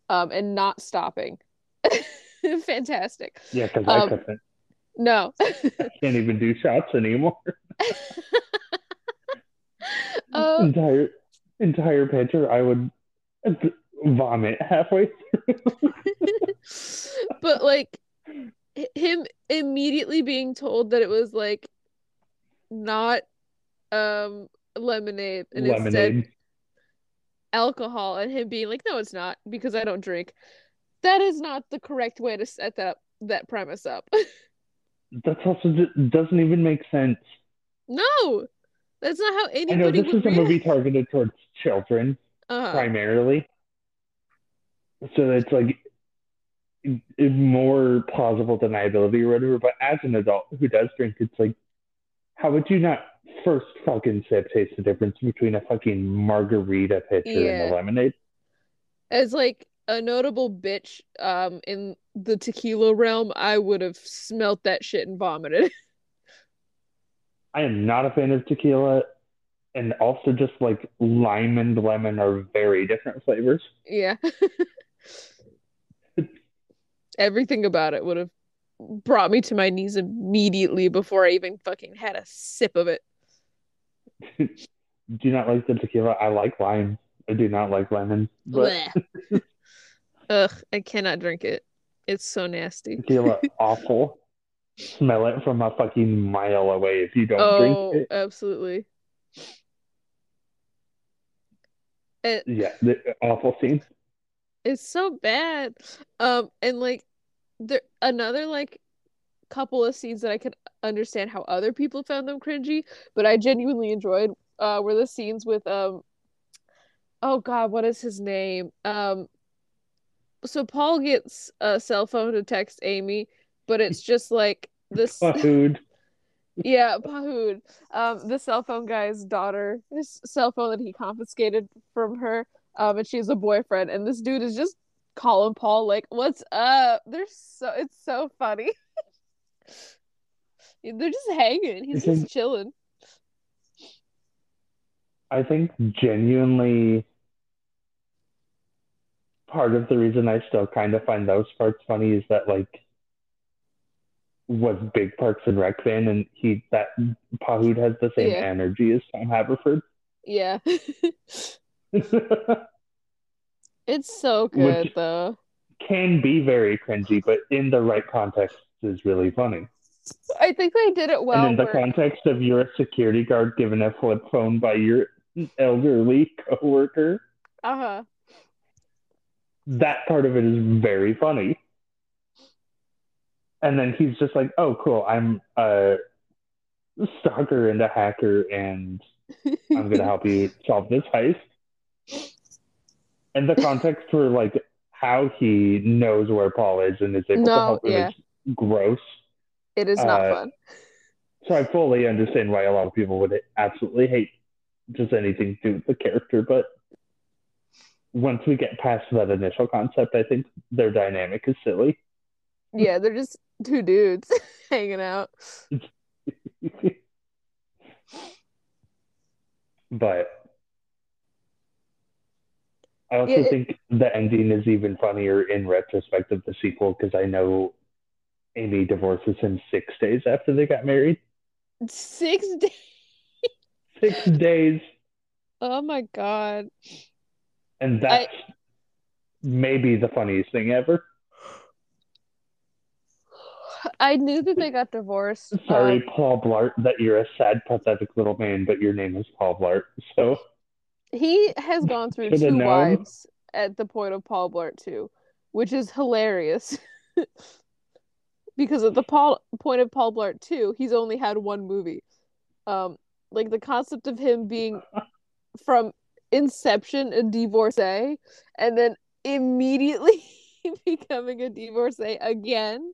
um, and not stopping. Fantastic. Yeah, because I Um, couldn't. No. I Can't even do shots anymore. Uh, entire entire pitcher, I would vomit halfway through. but like him immediately being told that it was like not um lemonade and instead alcohol and him being like no it's not because I don't drink. That is not the correct way to set that that premise up. That's also doesn't even make sense. no. That's not how anybody I know this is a movie targeted towards children Uh-huh. primarily, so it's like more plausible deniability or whatever. But as an adult who does drink, it's like, how would you not first fucking sip taste the difference between a fucking margarita pitcher and a lemonade? As like a notable bitch um in the tequila realm, I would have smelt that shit and vomited. I am not a fan of tequila, and also just like lime and lemon are very different flavors. Yeah. Everything about it would have brought me to my knees immediately before I even fucking had a sip of it. Do not like the tequila. I like lime. I do not like lemon. But Ugh, I cannot drink it. It's so nasty. tequila awful. Smell it from a fucking mile away if you don't Oh, drink it. Oh, absolutely. It, Yeah, the awful scene. It's so bad. Um, and like there another like couple of scenes that I could understand how other people found them cringy, but I genuinely enjoyed uh were the scenes with um oh god, what is his name? Um so Paul gets a cell phone to text Amy, but it's just like this Food. yeah, Pahud. Um the cell phone guy's daughter, his cell phone that he confiscated from her. Um and she has a boyfriend and this dude is just calling Paul like, "What's up?" They're so it's so funny. They're just hanging. He's just chilling. I think genuinely part of the reason I still kind of find those parts funny is that like was big Parks and Rec fan and he that Pahud has the same Yeah. energy as Tom Haverford. Yeah. it's so good Which- though. Can be very cringy, but in the right context is really funny. I think they did it well. and in the where- context of you're a security guard given a flip phone by your elderly coworker, uh-huh. that part of it is very funny. And then he's just like, "Oh, cool! I'm a stalker and a hacker, and I'm gonna help you solve this heist." And the context for like how he knows where Paul is and is able to help him yeah. is gross. It is not Uh, fun. So I fully understand why a lot of people would absolutely hate just anything to do with the character, but once we get past that initial concept, I think their dynamic is silly. Yeah, they're just two dudes hanging out. but I also it- think the ending is even funnier in retrospect of the sequel because I know Amy divorces him six days after they got married. Six days. Six days. Oh my god. And that's maybe the funniest thing ever. I knew that they got divorced. Sorry, Um, Paul Blart, that you're a sad, pathetic little man, but your name is Paul Blart. So he has gone through two known. wives at the point of Paul Blart 2, which is hilarious. because at the Paul point of Paul Blart 2, he's only had one movie. Um, like the concept of him being from inception a divorcee and then immediately becoming a divorcee again.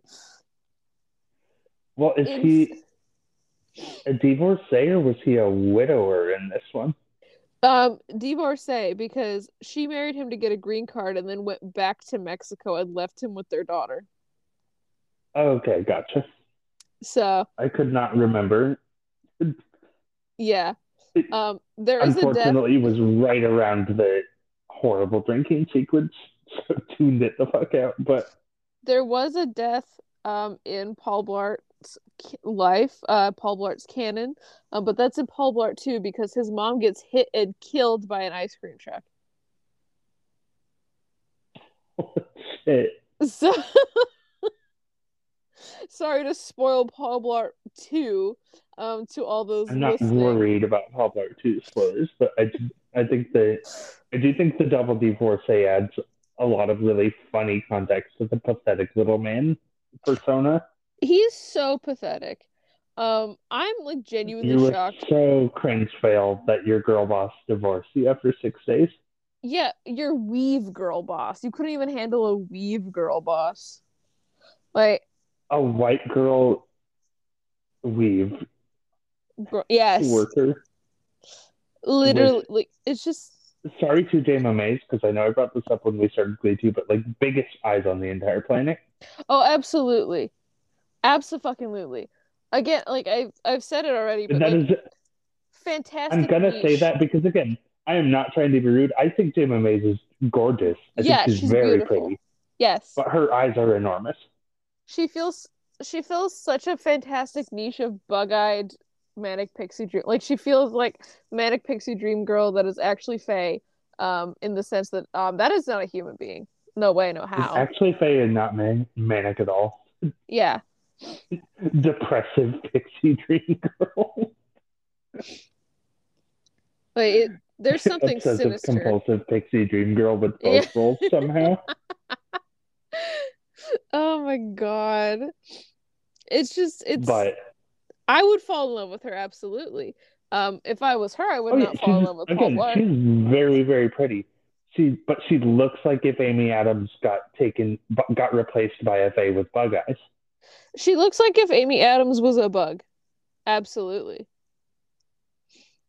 Well, is It's- he a divorcee or was he a widower in this one? Um, divorcee because she married him to get a green card and then went back to Mexico and left him with their daughter. Okay, gotcha. So I could not remember. yeah. Um, there is a death. Unfortunately, was right around the horrible drinking sequence, so tuned it the fuck out. But There was a death um in Paul Blart's k- life, uh Paul Blart's canon, um, but that's in Paul Blart too because his mom gets hit and killed by an ice cream truck. shit. So sorry to spoil Paul Blart 2 um to all those I'm not listening. worried about Paul Blart 2 spoilers, but I, I think that I do think the double divorcee adds a lot of really funny context to the pathetic little man persona. He's so pathetic. Um, I'm like genuinely You were shocked. so cringe fail that your girl boss divorced you after six days. Yeah, your weave girl boss. You couldn't even handle a weave girl boss. Like, A white girl weave gr- yes, worker. literally. Like, it's just Sorry to Jayma Mays because I know I brought this up when we started Glee 2, but like biggest eyes on the entire planet. oh, absolutely, absolutely. Again, like I've I've said it already, but that like, is fantastic. I'm gonna say that because again, I am not trying to be rude. I think Jayma Mays is gorgeous. I Yeah, think she's, she's very beautiful. pretty, Yes, but her eyes are enormous. she feels she feels such a fantastic niche of bug-eyed manic pixie dream like she feels like manic pixie dream girl that is actually Faye um in the sense that um that is not a human being no way no It's how actually Faye and not man- manic at all. yeah Depressive pixie dream girl. like it, there's something Obsessive sinister compulsive pixie dream girl with Yeah. both roles somehow. oh my god It's just it's but I would fall in love with her absolutely. Um, if I was her, I would oh, yeah, not fall in love with Paul again, Blart. she's very, very pretty. She, but she looks like if Amy Adams got taken, got replaced by FA with bug eyes. She looks like if Amy Adams was a bug. Absolutely.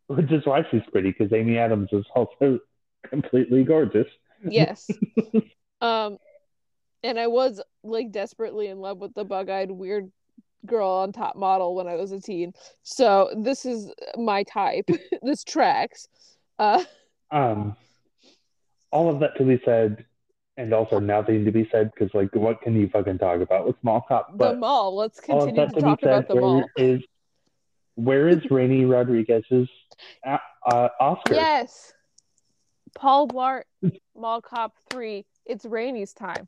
Which is why she's pretty, because Amy Adams is also completely gorgeous. Yes. um, and I was like desperately in love with the bug-eyed weird girl on top model when I was a teen. So this is my type. this tracks. Uh, Um, all of that to be said, and also nothing to be said, because like, what can you fucking talk about with Mall Cop? the mall. Let's continue to to talk about the mall. is where is Raini Rodriguez's uh, uh, Oscar? Yes. Paul Blart, Mall Cop 3. It's Raini's time.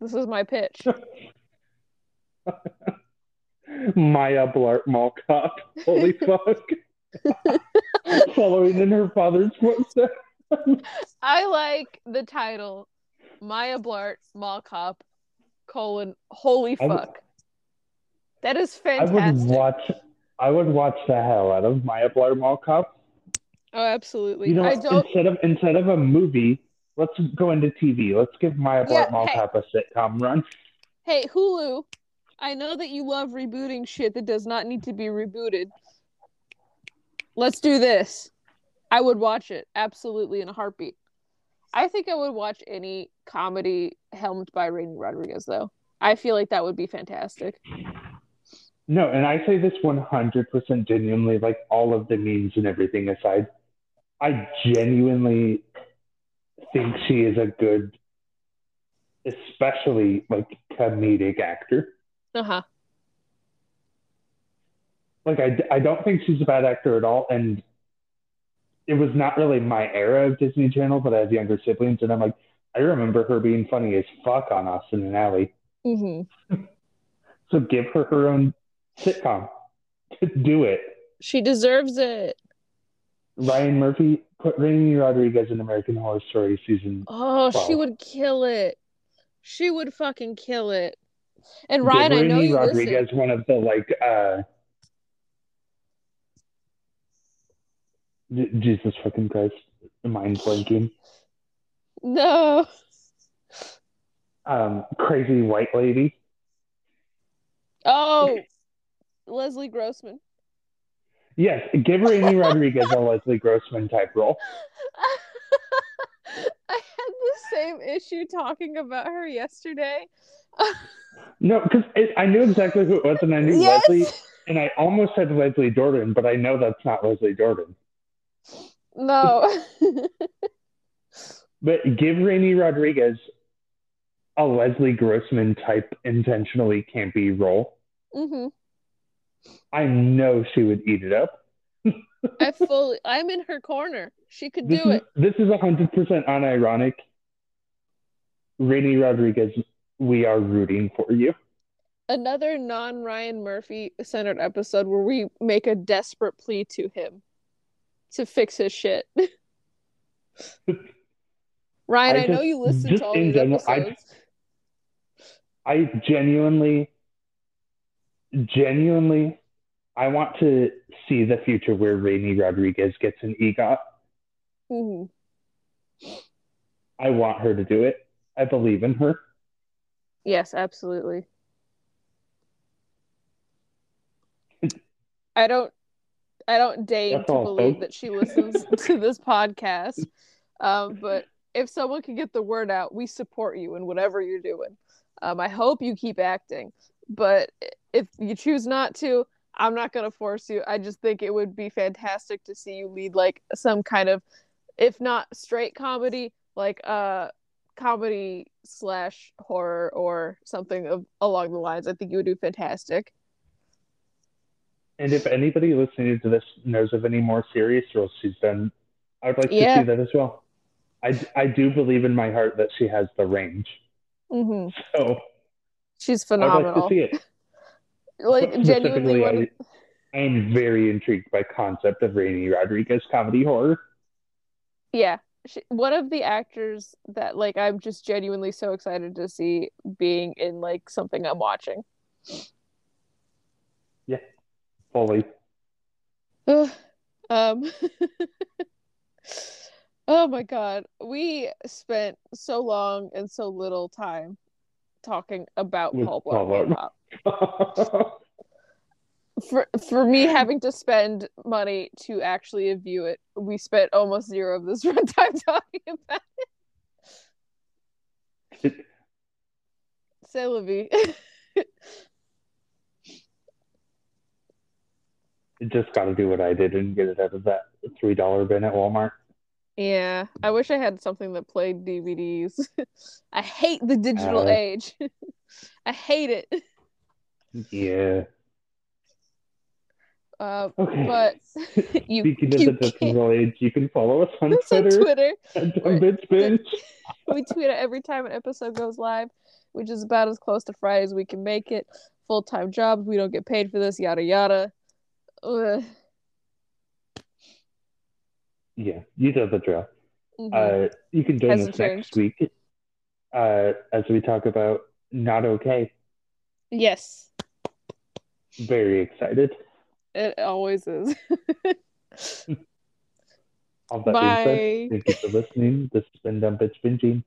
This is my pitch. Maya Blart Mall Cop. Holy fuck! Following in her father's footsteps. I like the title Maya Blart, Mall Cop, colon, holy would- fuck. That is I would fantastic. watch. I would watch the hell out of Maya Blart Mall Cop. Oh, absolutely. You know, I don't. instead of instead of a movie, let's go into TV. Let's give Maya Blart Yeah, Mall hey. Cop a sitcom run. Hey, Hulu, I know that you love rebooting shit that does not need to be rebooted. Let's do this. I would watch it absolutely in a heartbeat. I think I would watch any comedy helmed by Raini Rodriguez, though. I feel like that would be fantastic. No, and I say this 100% genuinely, like all of the memes and everything aside. I genuinely think she is a good, especially like comedic actor. Uh huh. Like, I, I don't think she's a bad actor at all. And it was not really my era of Disney Channel, but I have younger siblings. And I'm like, I remember her being funny as fuck on Austin and Ally. Mm-hmm. So give her her own sitcom. Do it. She deserves it. Ryan Murphy put Raini Rodriguez in American Horror Story season. Oh, she would kill it. She would fucking kill it. And Ryan, I know you Rodriguez listen. one of the like uh J- Jesus fucking Christ, mind blanking. No. Um, crazy white lady. Oh, Leslie Grossman. Yes, give Raini Rodriguez a Leslie Grossman type role. I had the same issue talking about her yesterday. No, because I knew exactly who it was, and I knew Yes. Leslie, and I almost said Leslie Jordan, but I know that's not Leslie Jordan. No. But give Raini Rodriguez a Leslie Grossman type intentionally campy role. hmm I know she would eat it up. I fully. I'm in her corner. She could This do is it. this is hundred percent unironic. Raini Rodriguez, we are rooting for you. Another non Ryan Murphy centered episode where we make a desperate plea to him to fix his shit. Ryan, I I, know you listen to all these general, I- episodes. I genuinely, genuinely, I want to see the future where Raini Rodriguez gets an EGOT. Mhm. I want her to do it. I believe in her. Yes, absolutely. I don't I don't deign to all, believe folks. that she listens to this podcast. Um, but if someone can get the word out, we support you in whatever you're doing. Um, I hope you keep acting. But if you choose not to, I'm not gonna force you. I just think it would be fantastic to see you lead like some kind of if not straight comedy, like uh comedy slash horror or something of along the lines. I think you would do fantastic. And if anybody listening to this knows of any more serious roles she's done, I would like to see that as well. I, I do believe in my heart that she has the range. hmm So She's phenomenal. I would like to see it. Like genuinely, I, I am very intrigued by concept of Raini Rodriguez comedy horror. yeah, she, one of the actors that like I'm just genuinely so excited to see being in like something I'm watching. Fully. Ugh. um. oh my god, we spent so long and so little time talking about Paul Blart Blart. For for me having to spend money to actually view it, we spent almost zero of this runtime talking about it. C'est la vie. Just got to do what I did and get it out of that three dollar bin at Walmart. Yeah, I wish I had something that played DVDs. I hate the digital Uh, age. I hate it. Yeah. Uh, Okay. but you, Speaking you of the digital age, you can follow us on That's on Twitter Twitter. Dumb Bitch Binge. We tweet it every time an episode goes live, which is about as close to Friday as we can make it. Full time jobs, we don't get paid for this, yada yada. Ugh. Yeah, you know the drill. Mhm. Uh, you can join Hasn't us next changed. week uh, as we talk about Not Okay. yes, Very excited. it always is. All that being Bye. said, thank you for listening. This has been Dumb Bitch Binging.